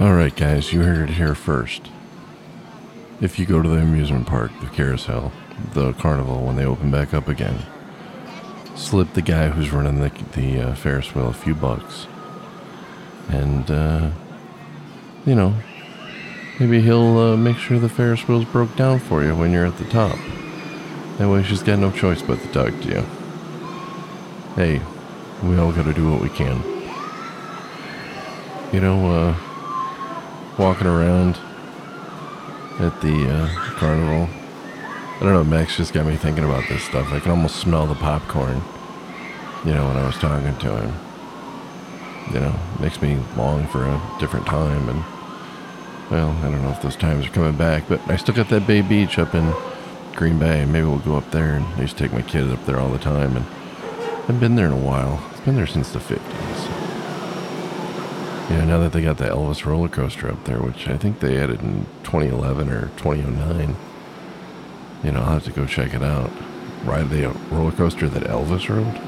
All right, guys, you heard it here first. If you go to the amusement park, the carousel, the carnival, when they open back up again, slip the guy who's running the, the uh, Ferris wheel a few bucks. And, uh, you know, maybe he'll uh, make sure the Ferris wheel's broke down for you when you're at the top. That way she's got no choice but to talk to you. Hey, we all gotta do what we can. You know, uh, walking around at the uh, carnival. I don't know, Max just got me thinking about this stuff. I can almost smell the popcorn, you know, when I was talking to him. You know, makes me long for a different time. And, well, I don't know if those times are coming back, but I still got that Bay Beach up in Green Bay. Maybe we'll go up there. And I used to take my kids up there all the time. And I've been there in a while. It's been there since the 50s. Yeah, now that they got the Elvis roller coaster up there, which I think they added in 2011 or 2009, you know, I'll have to go check it out. Ride the roller coaster that Elvis rode?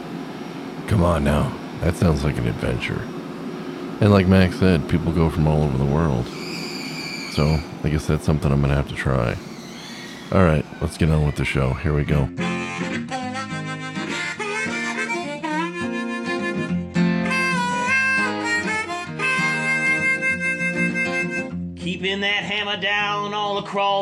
Come on now. That sounds like an adventure. And like Max said, people go from all over the world. So I guess that's something I'm going to have to try. All right, let's get on with the show. Here we go.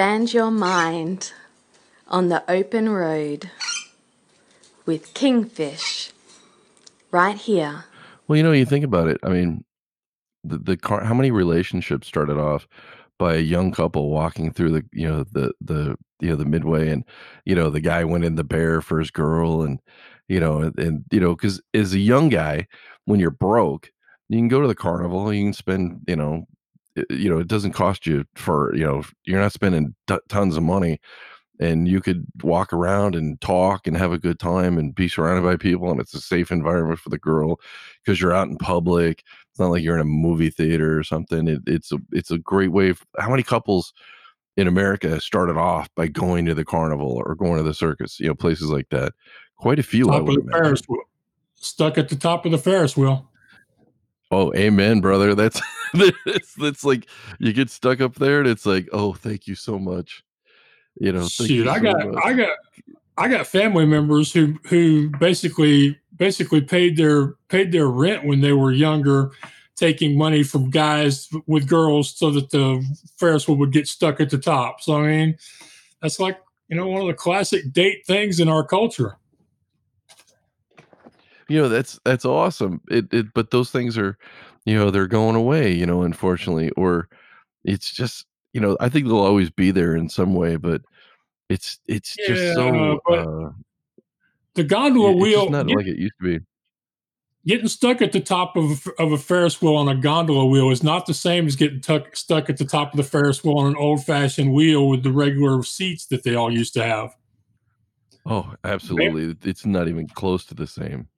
Expand your mind on the open road with Kingfish right here. Well, you know, you think about it. I mean, the the car. How many relationships started off by a young couple walking through the you know the the you know the midway, and you know the guy went in the bear for his girl, and you know and, and you know because as a young guy, when you're broke, you can go to the carnival, you can spend you know you know it doesn't cost you for you know you're not spending t- tons of money and you could walk around and talk and have a good time and be surrounded by people and it's a safe environment for the girl because you're out in public it's not like you're in a movie theater or something it, it's a it's a great way how many couples in america started off by going to the carnival or going to the circus you know places like that quite a few I top of the imagine. Ferris wheel. Stuck at the top of the Ferris wheel. Oh amen brother that's it's, it's like you get stuck up there and it's like oh thank you so much you know Shoot, I so got much. I got I got family members who who basically basically paid their paid their rent when they were younger, taking money from guys with girls so that the Ferris wheel would get stuck at the top. So I mean, that's like you know one of the classic date things in our culture. You know that's that's awesome. It, it but those things are you know they're going away you know unfortunately or it's just you know i think they'll always be there in some way but it's it's just so uh The gondola wheel not get- like it used to be. getting stuck at the top of, of a Ferris wheel on a gondola wheel is not the same as getting tuck, stuck at the top of the Ferris wheel on an old fashioned wheel with the regular seats that they all used to have. oh absolutely. It's not even close to the same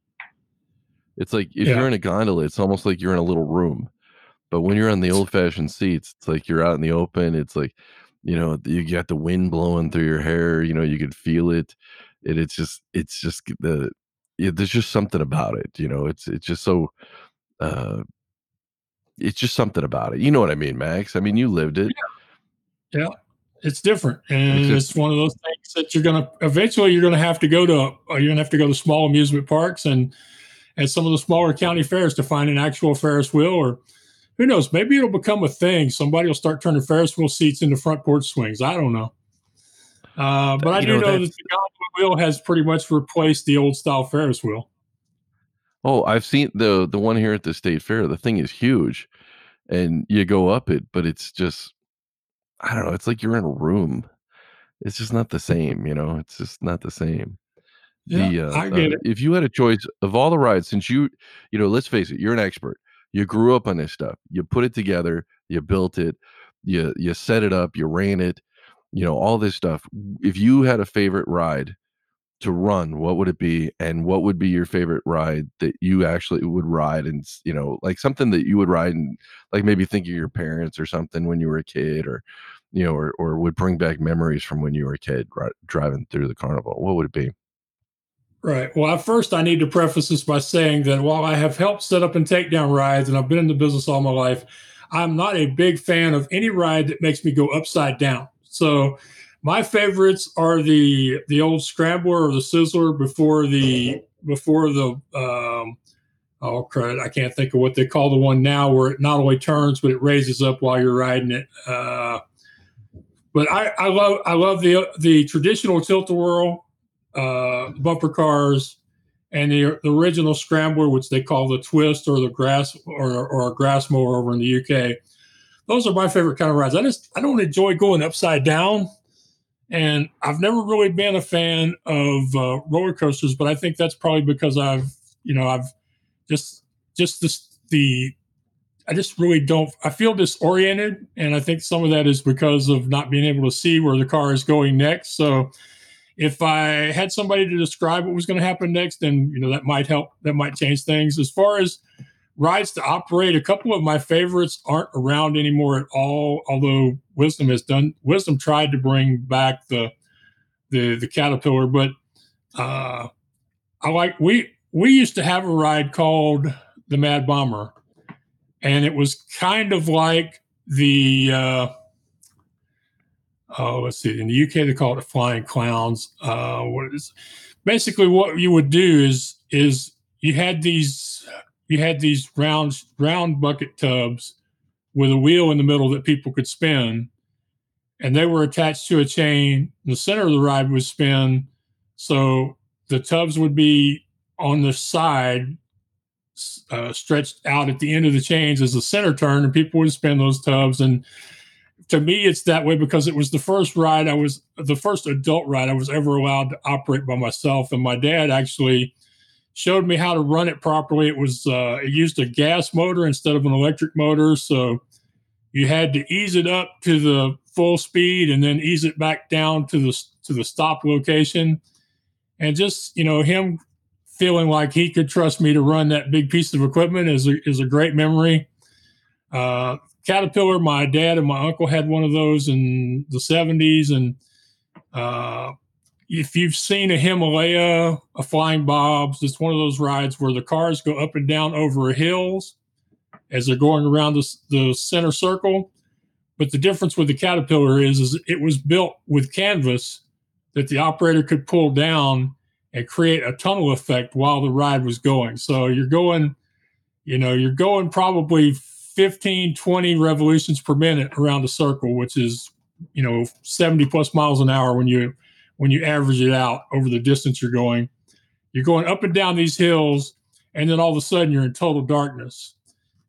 it's like if Yeah. you're in a gondola it's almost like you're in a little room but when you're on the old fashioned seats it's like you're out in the open it's like you know you got the wind blowing through your hair you know you could feel it and it's just it's just the yeah, there's just something about it you know it's it's just so uh it's just something about it you know what i mean max i mean you lived it Yeah, it's different, and It's it's, one of those things that you're gonna eventually you're gonna have to go to. You're gonna have to go to small amusement parks and and some of the smaller county fairs to find an actual Ferris wheel, or who knows, maybe it'll become a thing. Somebody will start turning Ferris wheel seats into front porch swings. I don't know. Uh, but I do know, know that that's- the gondola wheel has pretty much replaced the old style Ferris wheel. oh i've seen the the one here at the state fair the thing is huge and you go up it but it's just i don't know it's like you're in a room it's just not the same you know it's just not the same the Yeah, uh, I get uh, it. if you had a choice of all the rides, since you you know, let's face it, you're an expert. You grew up on this stuff. You put it together. You built it. You you set it up. You ran it. You know all this stuff. If you had a favorite ride to run, what would it be? And what would be your favorite ride that you actually would ride? And you know, like something that you would ride and like maybe think of your parents or something when you were a kid, or you know, or or would bring back memories from when you were a kid ri- driving through the carnival. What would it be? Right. Well, first, I need to preface this by saying that while I have helped set up and take down rides, and I've been in the business all my life, I'm not a big fan of any ride that makes me go upside down. So, my favorites are the the old scrambler or the sizzler before the before the um, oh crud, I can't think of what they call the one now, where it not only turns but it raises up while you're riding it. Uh, but I, I love I love the the traditional tilt a whirl uh, bumper cars, and the, the original scrambler, which they call the twist or the grass or, or a grass mower over in the UK. Those are my favorite kind of rides. I just I don't enjoy going upside down, and I've never really been a fan of uh, roller coasters. But I think that's probably because I've you know I've just just this the I just really don't. I feel disoriented, and I think some of that is because of not being able to see where the car is going next. So if I had somebody to describe what was going to happen next, then you know that might help. That might change things. As far as rides to operate, a couple of my favorites aren't around anymore at all. Although Wisdom has done, Wisdom tried to bring back the the the Caterpillar, but uh, I like we we used to have a ride called the Mad Bomber, and it was kind of like the. Uh, oh, let's see. In the UK, they call it flying clowns. Uh, what is basically what you would do is is you had these you had these round round bucket tubs with a wheel in the middle that people could spin, and they were attached to a chain. The center of the ride would spin, so the tubs would be on the side. Uh, stretched out at the end of the chains as the center turned, and people would spin those tubs and to me it's that way because it was the first ride i was the first adult ride i was ever allowed to operate by myself. And my dad actually showed me how to run it properly. It was uh, it used a gas motor instead of an electric motor. So you had to ease it up to the full speed and then ease it back down to the to the stop location. And just you know him feeling like he could trust me to run that big piece of equipment is a, is a great memory. Uh, Caterpillar, my dad and my uncle had one of those in the 70s. And uh, if you've seen a Himalaya, a Flying Bob's, it's one of those rides where the cars go up and down over hills as they're going around the, the center circle. But the difference with the Caterpillar is, is it was built with canvas that the operator could pull down and create a tunnel effect while the ride was going. So you're going, you know, you're going probably 15, 20 revolutions per minute around a circle, which is, you know, 70 plus miles an hour when you when you average it out over the distance you're going. You're going up and down these hills, and then all of a sudden you're in total darkness.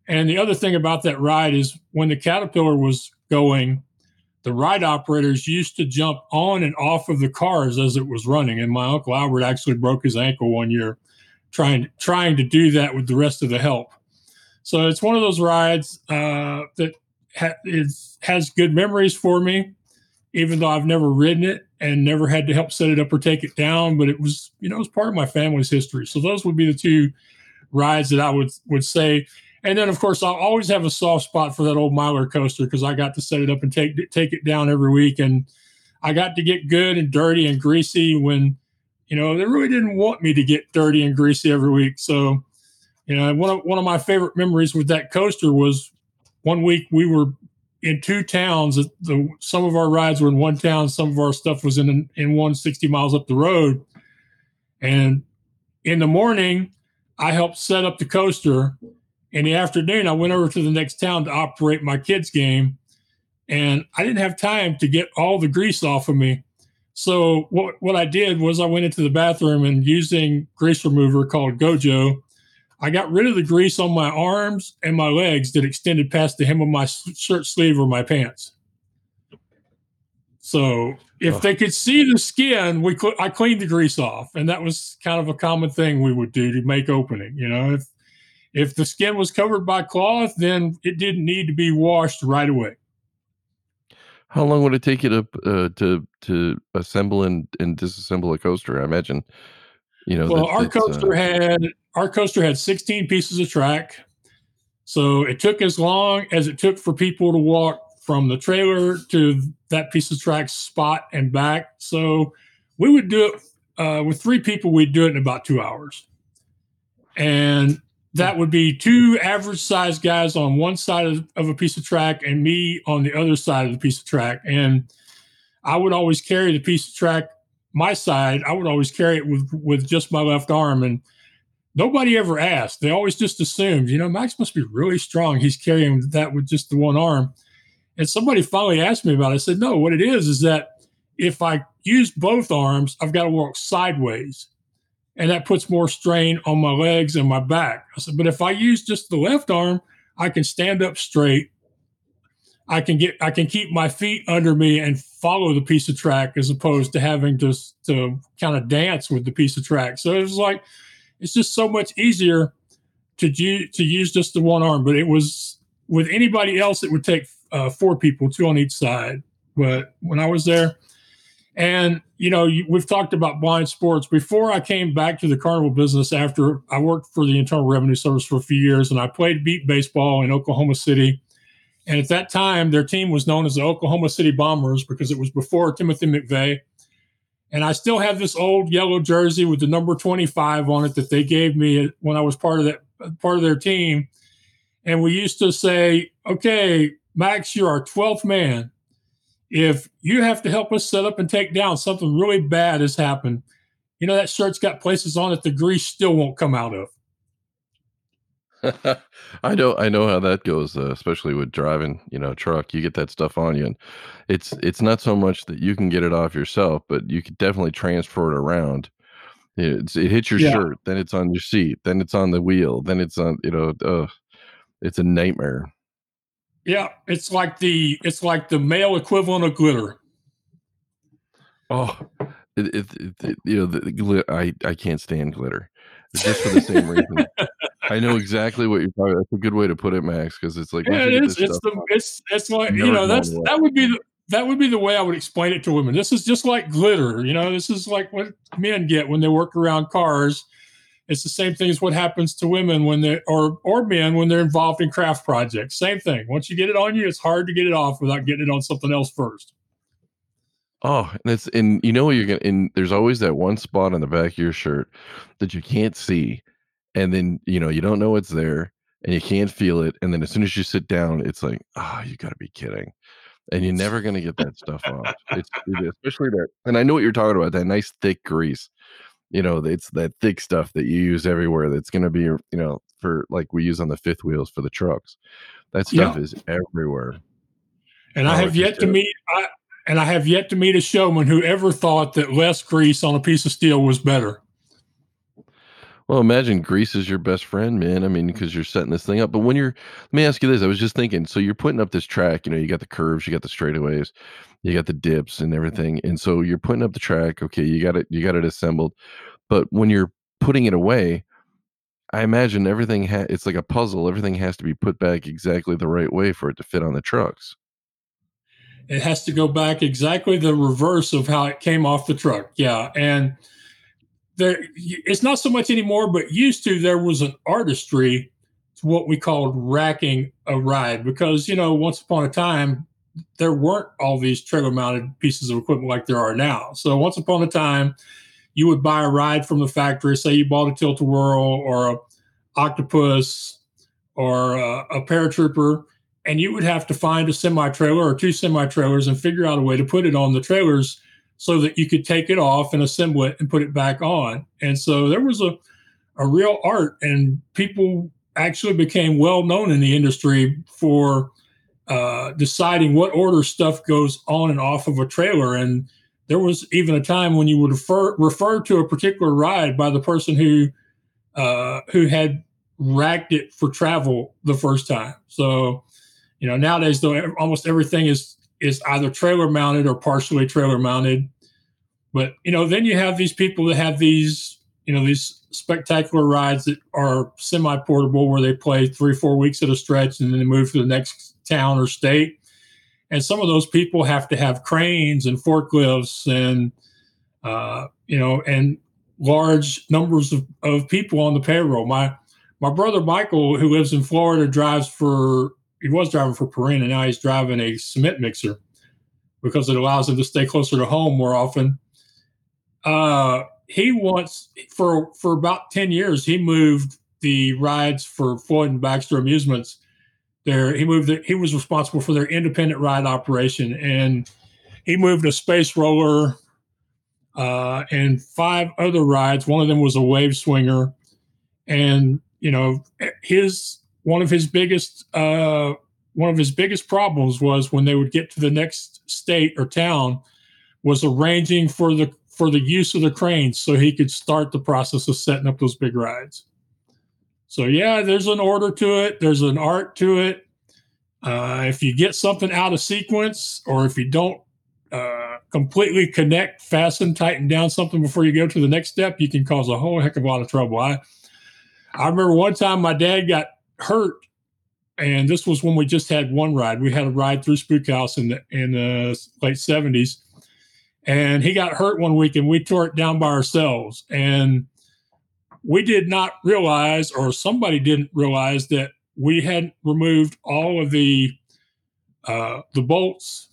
And the other thing about that ride is when the Caterpillar was going, the ride operators used to jump on and off of the cars as it was running. And my uncle Albert actually broke his ankle one year trying trying to do that with the rest of the help. So it's one of those rides uh, that ha- is, has good memories for me, even though I've never ridden it and never had to help set it up or take it down. But it was, you know, it's part of my family's history. So those would be the two rides that I would would say. And then, of course, I'll always have a soft spot for that old Miler coaster because I got to set it up and take take it down every week, and I got to get good and dirty and greasy when, you know, they really didn't want me to get dirty and greasy every week. So you know, one of one of my favorite memories with that coaster was one week we were in two towns. The, some of our rides were in one town, some of our stuff was in in one 60 miles up the road. And in the morning, I helped set up the coaster. In the afternoon, I went over to the next town to operate my kids' game, and I didn't have time to get all the grease off of me. So what what I did was I went into the bathroom and using grease remover called Gojo I got rid of the grease on my arms and my legs that extended past the hem of my shirt sleeve or my pants. So if they could see the skin, we cl- I cleaned the grease off, and that was kind of a common thing we would do to make opening. You know, if if the skin was covered by cloth, then it didn't need to be washed right away. How long would it take you to uh, to to assemble and, and disassemble a coaster? I imagine. You know, well, that- our uh, coaster had our coaster had 16 pieces of track, so it took as long as it took for people to walk from the trailer to that piece of track spot and back. So we would do it uh, with three people. We'd do it in about two hours, and that would be two average sized guys on one side of, of a piece of track and me on the other side of the piece of track. And I would always carry the piece of track my side. I would always carry it with with just my left arm, and nobody ever asked. They always just assumed, you know, Max must be really strong. He's carrying that with just the one arm. And somebody finally asked me about it. I said, no, what it is is that if I use both arms, I've got to walk sideways. And that puts more strain on my legs and my back. I said, but if I use just the left arm, I can stand up straight. I can get I can keep my feet under me and follow the piece of track as opposed to having to to kind of dance with the piece of track. So it was like it's just so much easier to do, to use just the one arm. But it was with anybody else, it would take uh, four people, two on each side. But when I was there, and you know, you, we've talked about blind sports before. I came back to the carnival business after I worked for the Internal Revenue Service for a few years, and I played beep baseball in Oklahoma City. And at that time, their team was known as the Oklahoma City Bombers because it was before Timothy McVeigh. And I still have this old yellow jersey with the number 25 on it that they gave me when I was part of that part of their team. And we used to say, okay, Max, you're our 12th man. If you have to help us set up and take down something really bad has happened, you know, that shirt's got places on it the grease still won't come out of. I know I know how that goes, uh, especially with driving, you know, truck. You get that stuff on you, and it's it's not so much that you can get it off yourself, but you can definitely transfer it around. It's, it hits your Yeah. shirt, then it's on your seat, then it's on the wheel, then it's on, you know, uh, it's a nightmare. Yeah, it's like the it's like the male equivalent of glitter. Oh, it, it, it, it- you know, the, the I I can't stand glitter, just for the same reason. I know exactly what you're talking. About. That's a good way to put it, Max, because it's like Yeah, it is. It's the it's it's like you know that's that would be the that would be the way I would explain it to women. This is just like glitter. You know, this is like what men get when they work around cars. It's the same thing as what happens to women when they or or men when they're involved in craft projects. Same thing. Once you get it on you, it's hard to get it off without getting it on something else first. Oh, and it's and you know what you're gonna and there's always that one spot on the back of your shirt that you can't see, and then you know you don't know it's there and you can't feel it, and then as soon as you sit down, it's like, oh, you got to be kidding, and you're never gonna get that stuff off. It's it- especially that, and I know what you're talking about that nice thick grease. You know, it's that thick stuff that you use everywhere. That's gonna be you know for like we use on the fifth wheels for the trucks. That Yeah. stuff is everywhere. And I Oh, have yet to meet I, and I have yet to meet a showman who ever thought that less grease on a piece of steel was better. Well, imagine grease is your best friend, man. I mean, because you're setting this thing up. But when you're, let me ask you this: I was just thinking. So you're putting up this track. You know, you got the curves, you got the straightaways, you got the dips and everything. And so you're putting up the track. Okay, you got it. You got it assembled. But when you're putting it away, I imagine everything. Ha- it's like a puzzle. Everything has to be put back exactly the right way for it to fit on the trucks. It has to go back exactly the reverse of how it came off the truck. Yeah, and there it's not so much anymore, but used to there was an artistry to what we called racking a ride because you know once upon a time there weren't all these trailer mounted pieces of equipment like there are now. So once upon a time you would buy a ride from the factory, say you bought a tilt a whirl or a octopus or a, a paratrooper and you would have to find a semi trailer or two semi trailers and figure out a way to put it on the trailers so that you could take it off and assemble it and put it back on. And so there was a, a real art, and people actually became well known in the industry for uh, deciding what order stuff goes on and off of a trailer. And there was even a time when you would refer refer to a particular ride by the person who uh, who had racked it for travel the first time. So you know nowadays though almost everything is is either trailer mounted or partially trailer mounted. But you know, then you have these people that have these, you know, these spectacular rides that are semi-portable, where they play three, four weeks at a stretch, and then they move to the next town or state. And some of those people have to have cranes and forklifts and uh, you know, and large numbers of, of people on the payroll. My my brother Michael, who lives in Florida, drives for he was driving for Perrin, and now he's driving a cement mixer because it allows him to stay closer to home more often. Uh, he wants for for about ten years he moved the rides for Floyd and Baxter Amusements. There, he moved. The, he was responsible for their independent ride operation, and he moved a space roller uh, and five other rides. One of them was a wave swinger, and you know his one of his biggest uh, one of his biggest problems was when they would get to the next state or town was arranging for the for the use of the cranes so he could start the process of setting up those big rides. So yeah, there's an order to it. There's an art to it. Uh, if you get something out of sequence, or if you don't uh, completely connect, fasten, tighten down something before you go to the next step, you can cause a whole heck of a lot of trouble. I I remember one time my dad got hurt, and this was when we just had one ride. We had a ride through Spook House in the in the late seventies, and he got hurt one week, and we tore it down by ourselves. And we did not realize, or somebody didn't realize, that we hadn't removed all of the uh, the bolts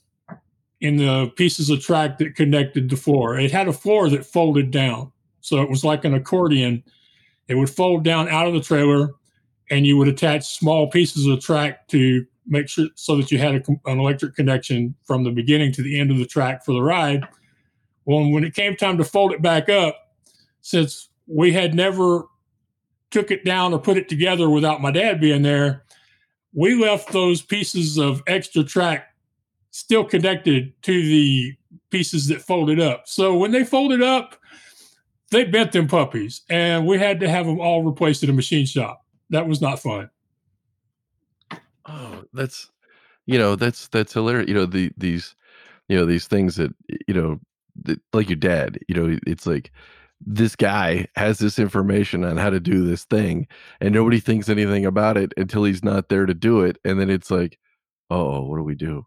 in the pieces of track that connected the floor. It had a floor that folded down. So it was like an accordion. It would fold down out of the trailer and you would attach small pieces of track to make sure so that you had a, an electric connection from the beginning to the end of the track for the ride. Well, when it came time to fold it back up, since we had never took it down or put it together without my dad being there, we left those pieces of extra track still connected to the pieces that folded up. So when they folded up, they bent them puppies, and we had to have them all replaced at a machine shop. That was not fun. Oh, that's you know that's that's hilarious. You know the these you know these things that you know that, like your dad. You know it's like this guy has this information on how to do this thing, and nobody thinks anything about it until he's not there to do it, and then it's like, oh, what do we do?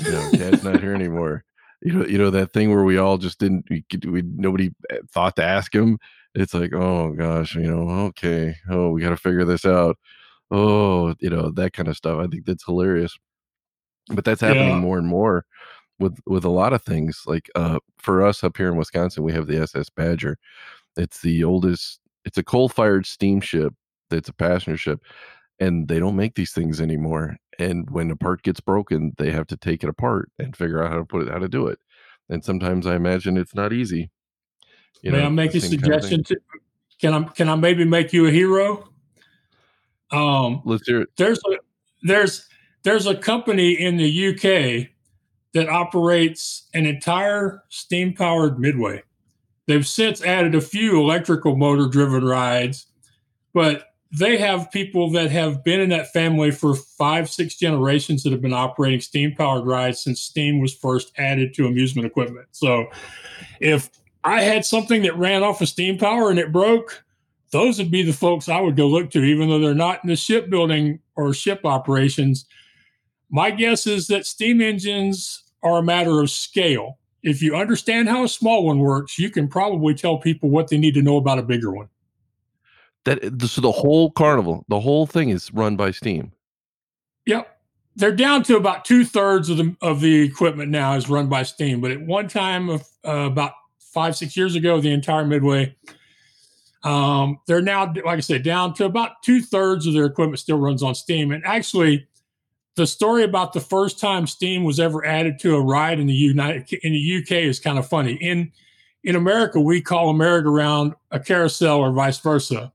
you know, dad's not here anymore. You know, you know that thing where we all just didn't, we, we nobody eh, thought to ask him. It's like, oh gosh, you know, okay, oh, we got to figure this out. Oh, you know, that kind of stuff. I think that's hilarious. But that's happening yeah. more and more with with a lot of things. Like uh, for us up here in Wisconsin, we have the SS Badger. It's the oldest. It's a coal fired steamship. That's a passenger ship, and they don't make these things anymore and when a part gets broken they have to take it apart and figure out how to put it how to do it and sometimes i imagine it's not easy you may know, i make a suggestion kind of to, can i can i maybe make you a hero? Um let's hear it. there's a there's there's a company in the uk that operates an entire steam powered midway. They've since added a few electrical motor driven rides but they have people that have been in that family for five, six generations that have been operating steam powered rides since steam was first added to amusement equipment. So if I had something that ran off of steam power and it broke, those would be the folks I would go look to, even though they're not in the shipbuilding or ship operations. My guess is that steam engines are a matter of scale. If you understand how a small one works, you can probably tell people what they need to know about a bigger one. That so the whole carnival, the whole thing is run by Steam. Yep, they're down to about two thirds of the of the equipment now is run by Steam. But at one time, of uh, about five six years ago, the entire Midway, um, they're now like I said down to about two thirds of their equipment still runs on Steam. And actually, the story about the first time Steam was ever added to a ride in the United in the UK is kind of funny. In in America, we call a merry-go-round a carousel or vice versa.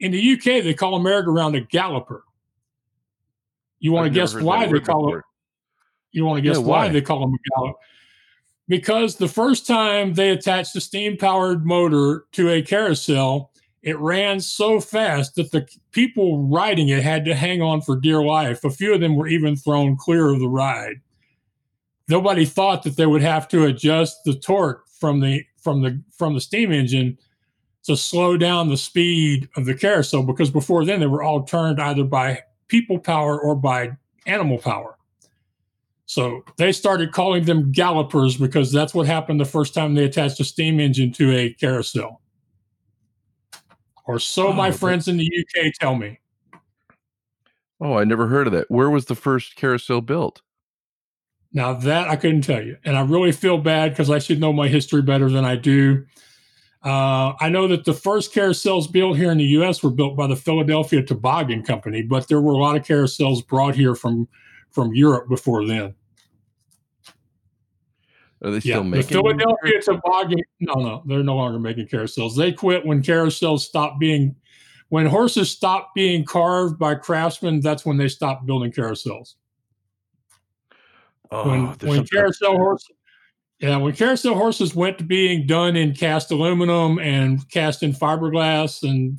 In the UK, they call a merry-go-round a galloper. You want to guess why they call it? You want to guess yeah, why? why they call them a gallop? Because the first time they attached a steam-powered motor to a carousel, it ran so fast that the people riding it had to hang on for dear life. A few of them were even thrown clear of the ride. nobody thought that they would have to adjust the torque from the from the from the steam engine to slow down the speed of the carousel because before then they were all turned either by people power or by animal power. So they started calling them gallopers because that's what happened the first time they attached a steam engine to a carousel. Or so Oh, my but- friends in the UK tell me. Oh, I never heard of that. Where was the first carousel built? Now that I couldn't tell you, and I really feel bad because I should know my history better than I do. Uh, I know that the first carousels built here in the U.S. were built by the Philadelphia Toboggan Company, but there were a lot of carousels brought here from from Europe before then. Are they still Yeah, still the making? Philadelphia Toboggan. No, no, they're no longer making carousels. They quit when carousels stopped being, when horses stopped being carved by craftsmen. That's when they stopped building carousels. Oh, when when carousel horses yeah when carousel horses went to being done in cast aluminum and cast in fiberglass and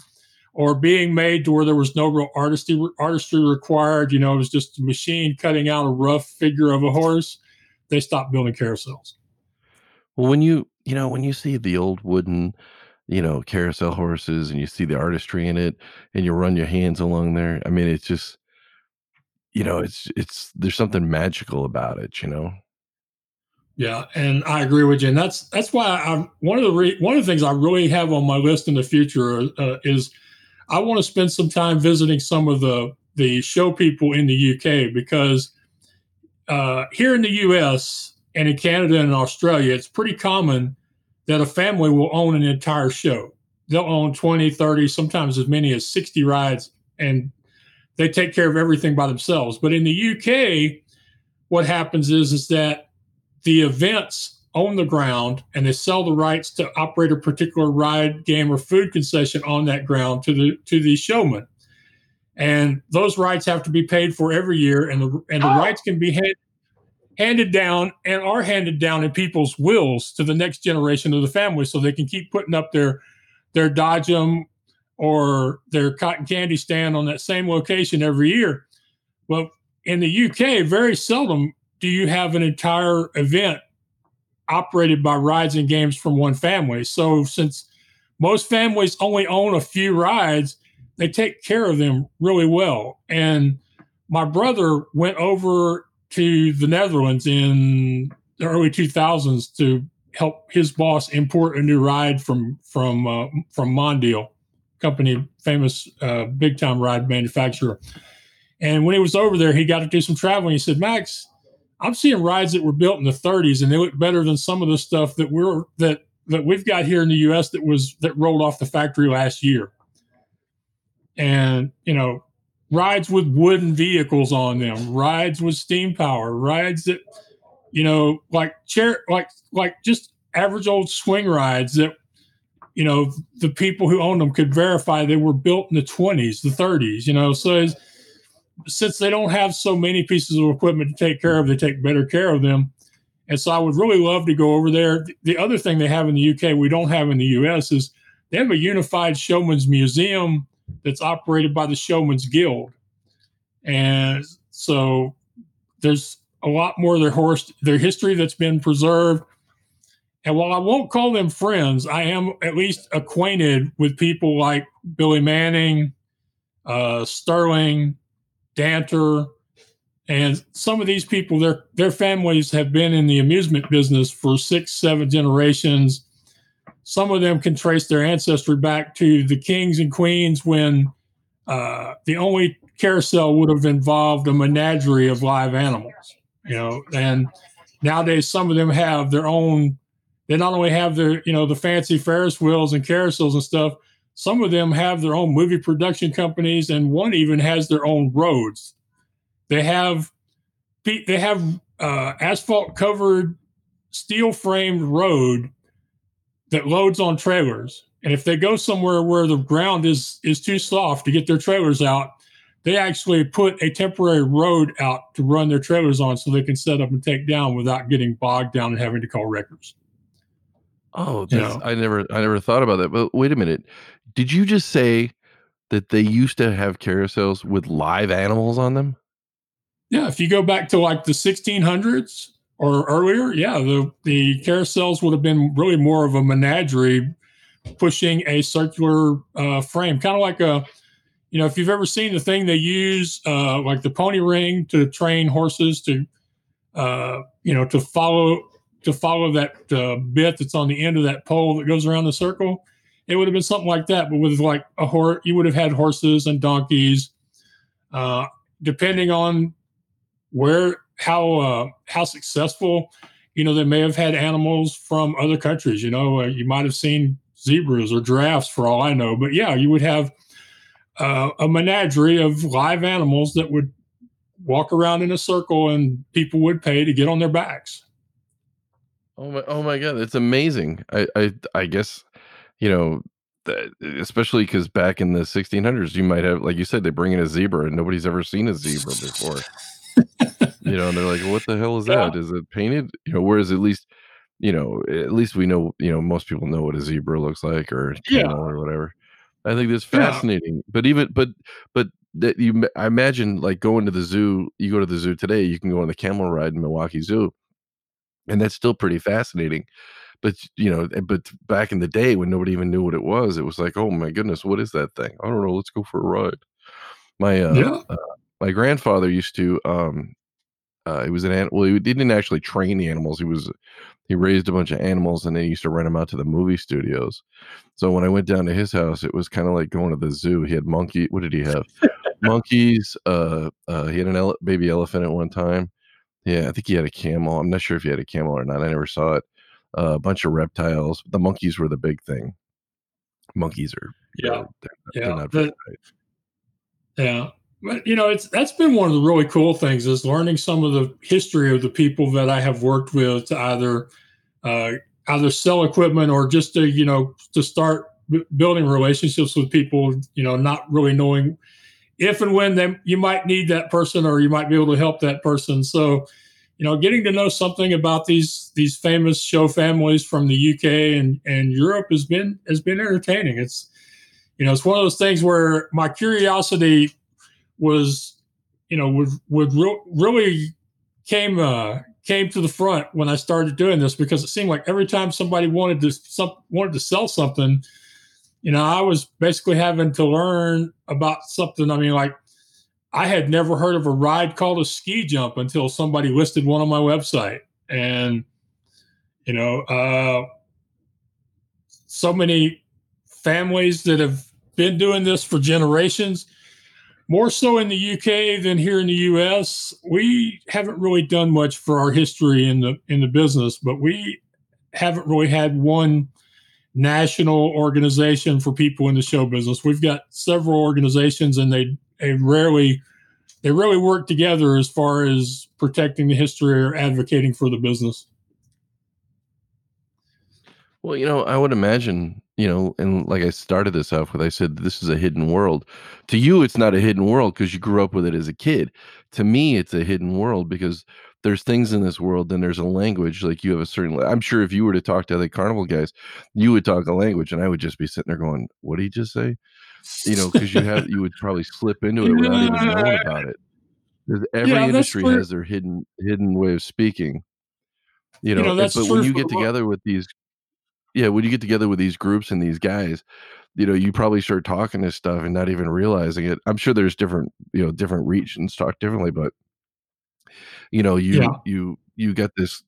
or being made to where there was no real artistry artistry required you know it was just a machine cutting out a rough figure of a horse they stopped building carousels Well, when you you know when you see the old wooden, you know, carousel horses, and you see the artistry in it, and you run your hands along there, I mean, it's just, you know, it's it's there's something magical about it, you know. Yeah, and I agree with you, and that's that's why I'm one of the re, one of the things I really have on my list in the future uh, is I want to spend some time visiting some of the the show people in the UK because uh, here in the US and in Canada and Australia, it's pretty common that a family will own an entire show. They'll own 20, 30, sometimes as many as 60 rides, and they take care of everything by themselves. But in the UK, what happens is is that the events own the ground and they sell the rights to operate a particular ride, game, or food concession on that ground to the to the showman. And those rights have to be paid for every year, and the and the oh. rights can be hand, handed down and are handed down in people's wills to the next generation of the family, so they can keep putting up their their Dodgem or their cotton candy stand on that same location every year. Well, in the UK, very seldom do you have an entire event operated by rides and games from one family. So since most families only own a few rides, they take care of them really well. And my brother went over to the Netherlands in the early 2000s to help his boss import a new ride from from uh, from Mondial company, famous uh, big time ride manufacturer. And when he was over there, he got to do some traveling. He said, "Max, I'm seeing rides that were built in the 30s, and they look better than some of the stuff that we're that that we've got here in the U.S. that was that rolled off the factory last year." And you know, rides with wooden vehicles on them, rides with steam power, rides that you know, like chair, like like just average old swing rides that you know the people who owned them could verify they were built in the 20s, the 30s. You know, so it's, since they don't have so many pieces of equipment to take care of, they take better care of them. And so I would really love to go over there. The other thing they have in the UK we don't have in the US is they have a unified showman's museum that's operated by the Showman's Guild. And so there's a lot more of their horse their history that's been preserved. And while I won't call them friends, I am at least acquainted with people like Billy Manning, uh, Sterling, Danter, and some of these people, their their families have been in the amusement business for six, seven generations. Some of them can trace their ancestry back to the kings and queens when uh, the only carousel would have involved a menagerie of live animals. You know, and nowadays some of them have their own. They not only have their, you know, the fancy Ferris wheels and carousels and stuff. Some of them have their own movie production companies, and one even has their own roads. They have, they have uh, asphalt covered, steel framed road that loads on trailers. And if they go somewhere where the ground is is too soft to get their trailers out, they actually put a temporary road out to run their trailers on so they can set up and take down without getting bogged down and having to call wreckers. Oh, You know. I never I never thought about that. But wait a minute. Did you just say that they used to have carousels with live animals on them? Yeah, if you go back to like the 1600s, or earlier, yeah, the the carousels would have been really more of a menagerie, pushing a circular uh, frame, kind of like a, you know, if you've ever seen the thing they use, uh, like the pony ring to train horses to, uh, you know, to follow to follow that uh, bit that's on the end of that pole that goes around the circle. It would have been something like that, but with like a horse, you would have had horses and donkeys. Uh, depending on where how uh, how successful, you know, they may have had animals from other countries. You know, uh, you might have seen zebras or giraffes for all I know, but yeah, you would have uh, a menagerie of live animals that would walk around in a circle, and people would pay to get on their backs. Oh my! Oh my God! It's amazing. I I I guess you know, especially because back in the 1600s, you might have, like you said, they bring in a zebra, and nobody's ever seen a zebra before. you know, and they're like, "What the hell is Yeah. that? Is it painted?" You know, whereas at least, you know, at least we know, you know, most people know what a zebra looks like or Yeah. camel or whatever. I think that's Yeah. fascinating. But even, but, but that you, I imagine like going to the zoo. You go to the zoo today, you can go on the camel ride in Milwaukee Zoo, and that's still pretty fascinating. But you know, but back in the day when nobody even knew what it was, it was like, oh my goodness, what is that thing? I don't know. Let's go for a ride. My uh, Yeah. uh my grandfather used to um uh he was an an well he didn't actually train the animals he was he raised a bunch of animals and they used to rent them out to the movie studios so when i went down to his house it was kind of like going to the zoo he had monkey what did he have monkeys uh uh he had an ele- baby elephant at one time yeah i think he had a camel i'm not sure if he had a camel or not i never saw it uh, a bunch of reptiles the monkeys were the big thing monkeys are Yeah. they're, they're Yeah. The- Yeah. But you know, it's that's been one of the really cool things is learning some of the history of the people that I have worked with to either uh, either sell equipment or just to you know to start b- building relationships with people. You know, not really knowing if and when they you might need that person or you might be able to help that person. So, you know, getting to know something about these these famous show families from the UK and and Europe has been has been entertaining. It's you know, it's one of those things where my curiosity was, you know, would would re- really came uh, came to the front when I started doing this because it seemed like every time somebody wanted to some, wanted to sell something, you know, I was basically having to learn about something. I mean, like I had never heard of a ride called a ski jump until somebody listed one on my website, and you know, uh, so many families that have been doing this for generations more so in the UK than here in the US. We haven't really done much for our history in the in the business, but we haven't really had one national organization for people in the show business. We've got several organizations and they they rarely they really work together as far as protecting the history or advocating for the business. Well, you know, I would imagine, you know, and like I started this off with, I said this is a hidden world. To you, it's not a hidden world because you grew up with it as a kid. To me, it's a hidden world because there's things in this world and there's a language. Like you have a certain, I'm sure if you were to talk to other carnival guys, you would talk a language, and I would just be sitting there going, "What did he just say?" You know, because you have, you would probably slip into it without even knowing about it. Because every Yeah, industry has their hidden hidden way of speaking. You know, know, that's but true when you get together with these yeah, when you get together with these groups and these guys, you know, you probably start talking this stuff and not even realizing it. I'm sure there's different, you know, different regions talk differently, but you know, you Yeah. you you got this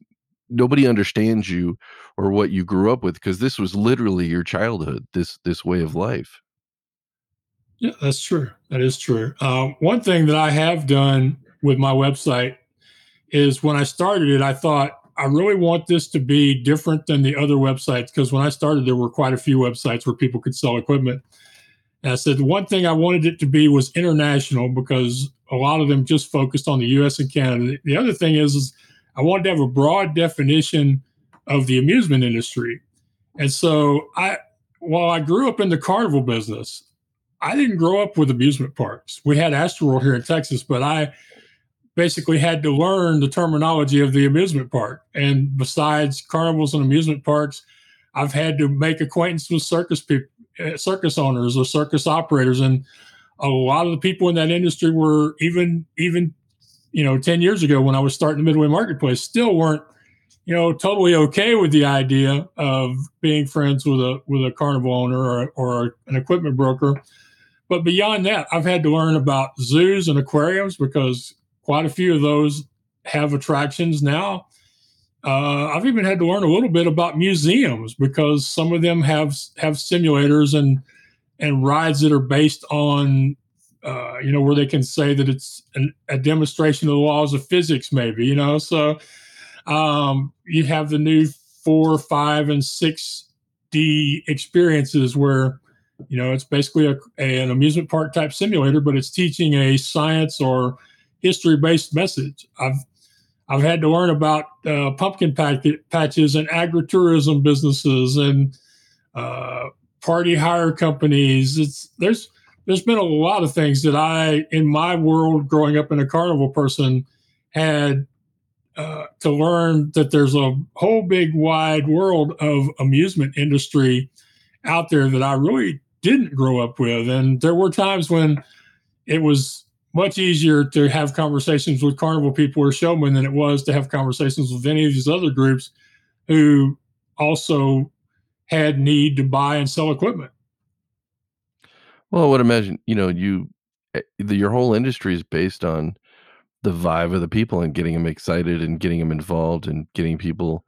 nobody understands you or what you grew up with because this was literally your childhood, this this way of life. Yeah, that's true. That is true. Um, one thing that I have done with my website is when I started it, I thought I really want this to be different than the other websites because when I started, there were quite a few websites where people could sell equipment. And I said the one thing I wanted it to be was international because a lot of them just focused on the U.S. and Canada. The other thing is, is I wanted to have a broad definition of the amusement industry, and so I, while I grew up in the carnival business, I didn't grow up with amusement parks. We had Astroworld here in Texas, but I basically had to learn the terminology of the amusement park. And besides carnivals and amusement parks, I've had to make acquaintance with circus people, eh, circus owners or circus operators, and a lot of the people in that industry were even even you know, 10 years ago when I was starting the Midway Marketplace still weren't, you know, totally okay with the idea of being friends with a with a carnival owner or, or an equipment broker. But beyond that, I've had to learn about zoos and aquariums because quite a few of those have attractions now. Uh, I've even had to learn a little bit about museums because some of them have have simulators and and rides that are based on uh, you know where they can say that it's an, a demonstration of the laws of physics maybe you know so um, you have the new four five and six d experiences where you know it's basically a, a, an amusement park type simulator but it's teaching a science or history based message i've I've had to learn about uh, pumpkin patches and agritourism businesses and uh, party hire companies. It's there's there's been a lot of things that I, in my world, growing up in a carnival person, had uh, to learn that there's a whole big wide world of amusement industry out there that I really didn't grow up with. And there were times when it was much easier to have conversations with carnival people or showmen than it was to have conversations with any of these other groups who also had need to buy and sell equipment. Well, I would imagine, you know, you eh, the, your whole industry is based on the vibe of the people and getting them excited and getting them involved and getting people,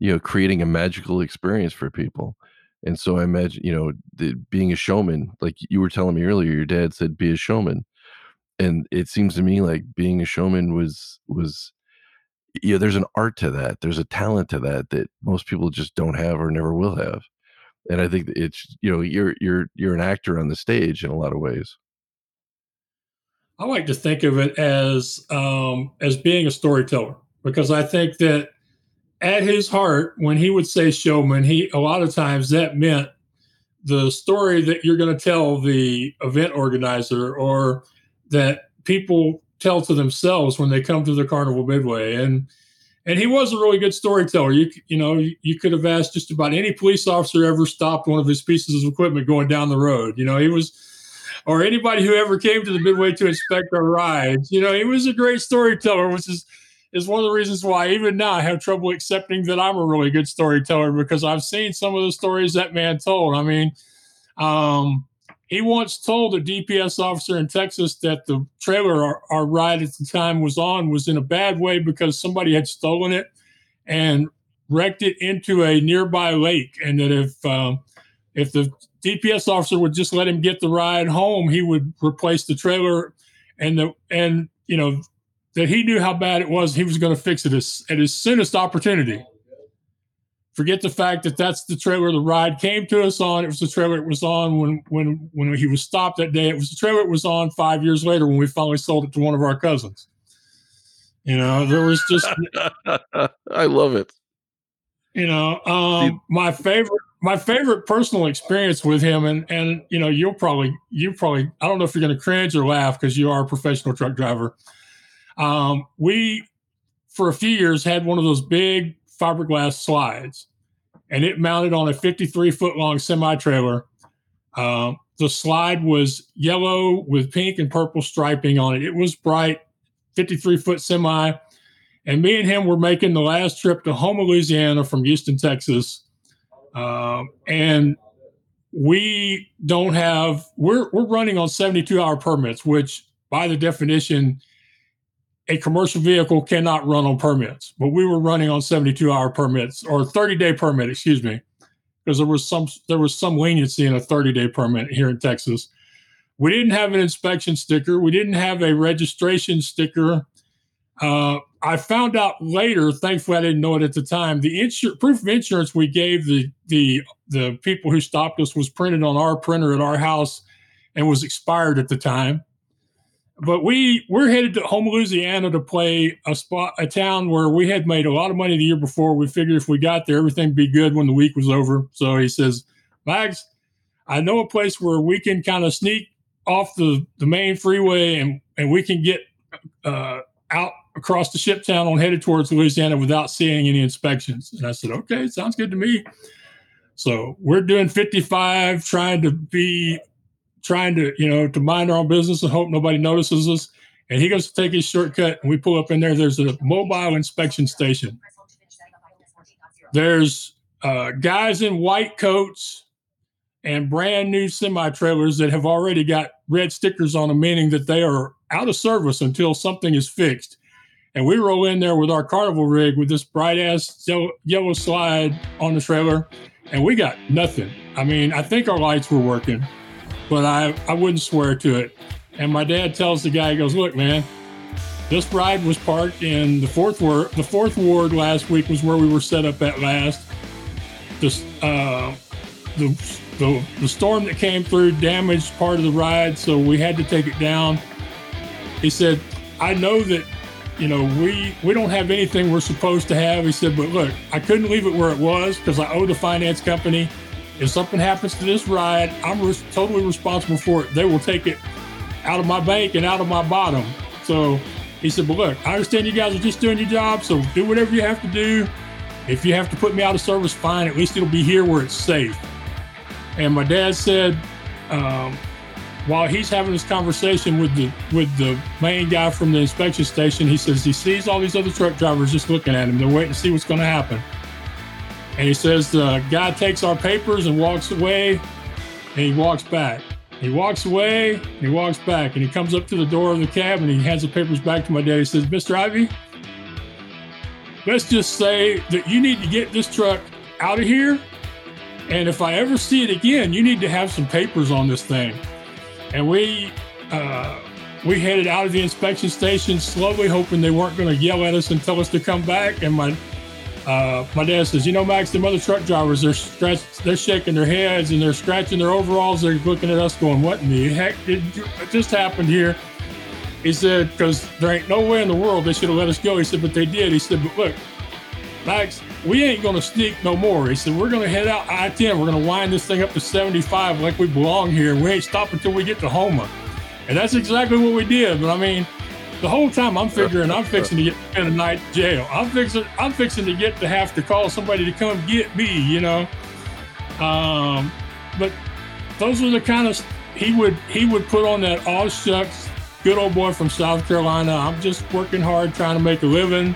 you know, creating a magical experience for people. And so I imagine, you know, the, being a showman, like you were telling me earlier, your dad said, be a showman. And it seems to me like being a showman was was you know there's an art to that. There's a talent to that that most people just don't have or never will have. And i think it's you know you're you're you're an actor on the stage in a lot of ways. I like to think of it as um as being a storyteller because i think that at his heart when he would say showman he a lot of times that meant the story that you're going to tell the event organizer or that people tell to themselves when they come to the Carnival Midway. And and he was a really good storyteller. You you know you, you could have asked just about any police officer ever stopped one of his pieces of equipment going down the road. You know he was, or anybody who ever came to the Midway to inspect our rides. You know he was a great storyteller, which is is one of the reasons why even now I have trouble accepting that I'm a really good storyteller because I've seen some of the stories that man told. I mean, um, he once told a DPS officer in Texas that the trailer our, our, ride at the time was on was in a bad way because somebody had stolen it and wrecked it into a nearby lake, and that if um, if the DPS officer would just let him get the ride home, he would replace the trailer, and the and you know that he knew how bad it was. He was going to fix it as, at his soonest opportunity. Forget the fact that that's the trailer the ride came to us on. It was the trailer it was on when when when he was stopped that day. It was the trailer it was on five years later when we finally sold it to one of our cousins. You know, there was just I love it. You know, um, my favorite my favorite personal experience with him, and and you know, you'll probably you probably I don't know if you're going to cringe or laugh because you are a professional truck driver. Um, we for a few years had one of those big fiberglass slides, and it mounted on a 53 foot long semi trailer. Uh, the slide was yellow with pink and purple striping on it. It was bright, 53 foot semi. And me and him were making the last trip to Houma, Louisiana from Houston, Texas. Uh, and we don't have, we're, we're running on 72 hour permits, which by the definition a commercial vehicle cannot run on permits, but we were running on 72 hour permits or 30 day permit, excuse me, because there was some there was some leniency in a 30 day permit here in Texas. We didn't have an inspection sticker. We didn't have a registration sticker. Uh, I found out later, thankfully I didn't know it at the time. The insur- proof of insurance we gave the the the people who stopped us was printed on our printer at our house and was expired at the time but we we're headed to Houma Louisiana to play a spot a town where we had made a lot of money the year before. We figured if we got there, everything would be good when the week was over. So he says, Mags, I know a place where we can kind of sneak off the, the main freeway and, and we can get uh, out across the ship channel and headed towards Louisiana without seeing any inspections. And I said, okay, sounds good to me. So we're doing 55, trying to be trying to, you know, to mind our own business and hope nobody notices us. And he goes to take his shortcut, and we pull up in there. There's a mobile inspection station. There's uh, guys in white coats and brand new semi trailers that have already got red stickers on them, meaning that they are out of service until something is fixed. And we roll in there with our carnival rig with this bright ass yellow, yellow slide on the trailer, and we got nothing. I mean, I think our lights were working, but I, I wouldn't swear to it. And my dad tells the guy, he goes, Look, man, this ride was parked in the fourth ward. The fourth ward last week was where we were set up at last. This, uh, the, the the storm that came through damaged part of the ride, so we had to take it down. He said, "I know that, you know, we we don't have anything we're supposed to have." He said, "But look, I couldn't leave it where it was because I owe the finance company. If something happens to this ride, I'm res- totally responsible for it. They will take it out of my bank and out of my bottom." So he said, "But look, I understand you guys are just doing your job, so do whatever you have to do." If you have to put me out of service, fine. At least it'll be here where it's safe. And my dad said, um, while he's having this conversation with the with the main guy from the inspection station, he says he sees all these other truck drivers just looking at him. They're waiting to see what's going to happen. And he says the guy takes our papers and walks away, and he walks back. He walks away, and he walks back, and he comes up to the door of the cab and he hands the papers back to my dad. He says, "Mr. Ivy, let's just say that you need to get this truck out of here. And if I ever see it again, you need to have some papers on this thing. And we uh, we headed out of the inspection station slowly, hoping they weren't going to yell at us and tell us to come back. And my uh, my dad says, "You know, Max, the other truck drivers they're scratch, they're shaking their heads and they're scratching their overalls. They're looking at us, going, "What in the heck did just happened here?" He said, because there ain't no way in the world they should have let us go. He said, but they did. He said, but look, Max, we ain't going to sneak no more. He said, we're going to head out I 10. We're going to wind this thing up to 75 like we belong here. We ain't stop until we get to Houma. And that's exactly what we did. But I mean, the whole time I'm figuring I'm fixing to get spend a night in jail. I'm fixing, I'm fixing to get to have to call somebody to come get me, you know? Um, but those were the kind of, he would, he would put on that all shucks good old boy from South Carolina. I'm just working hard trying to make a living.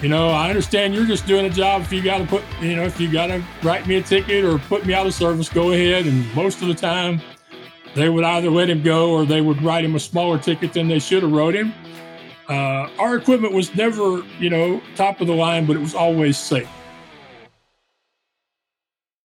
You know, I understand you're just doing a job. If you got to put, you know, if you got to write me a ticket or put me out of service, go ahead. And most of the time, they would either let him go or they would write him a smaller ticket than they should have wrote him. Uh, our equipment was never, you know, top of the line, but it was always safe.